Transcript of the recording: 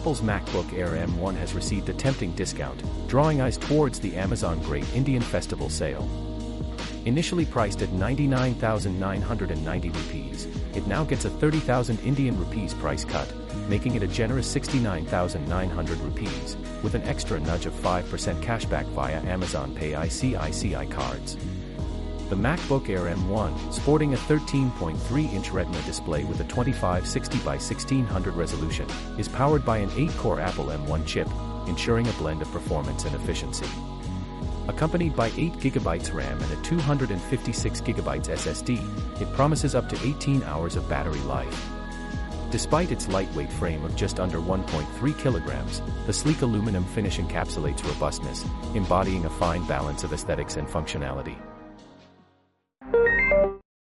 Apple's MacBook Air M1 has received a tempting discount, drawing eyes towards the Amazon Great Indian Festival sale. Initially priced at 99,990 rupees, it now gets a 30,000 Indian rupees price cut, making it a generous 69,900 rupees, with an extra nudge of 5% cashback via Amazon Pay ICICI cards. The MacBook Air M1, sporting a 13.3-inch Retina display with a 2560 by 1600 resolution, is powered by an 8-core Apple M1 chip, ensuring a blend of performance and efficiency. Accompanied by 8GB RAM and a 256GB SSD, it promises up to 18 hours of battery life. Despite its lightweight frame of just under 1.3 kilograms, the sleek aluminum finish encapsulates robustness, embodying a fine balance of aesthetics and functionality.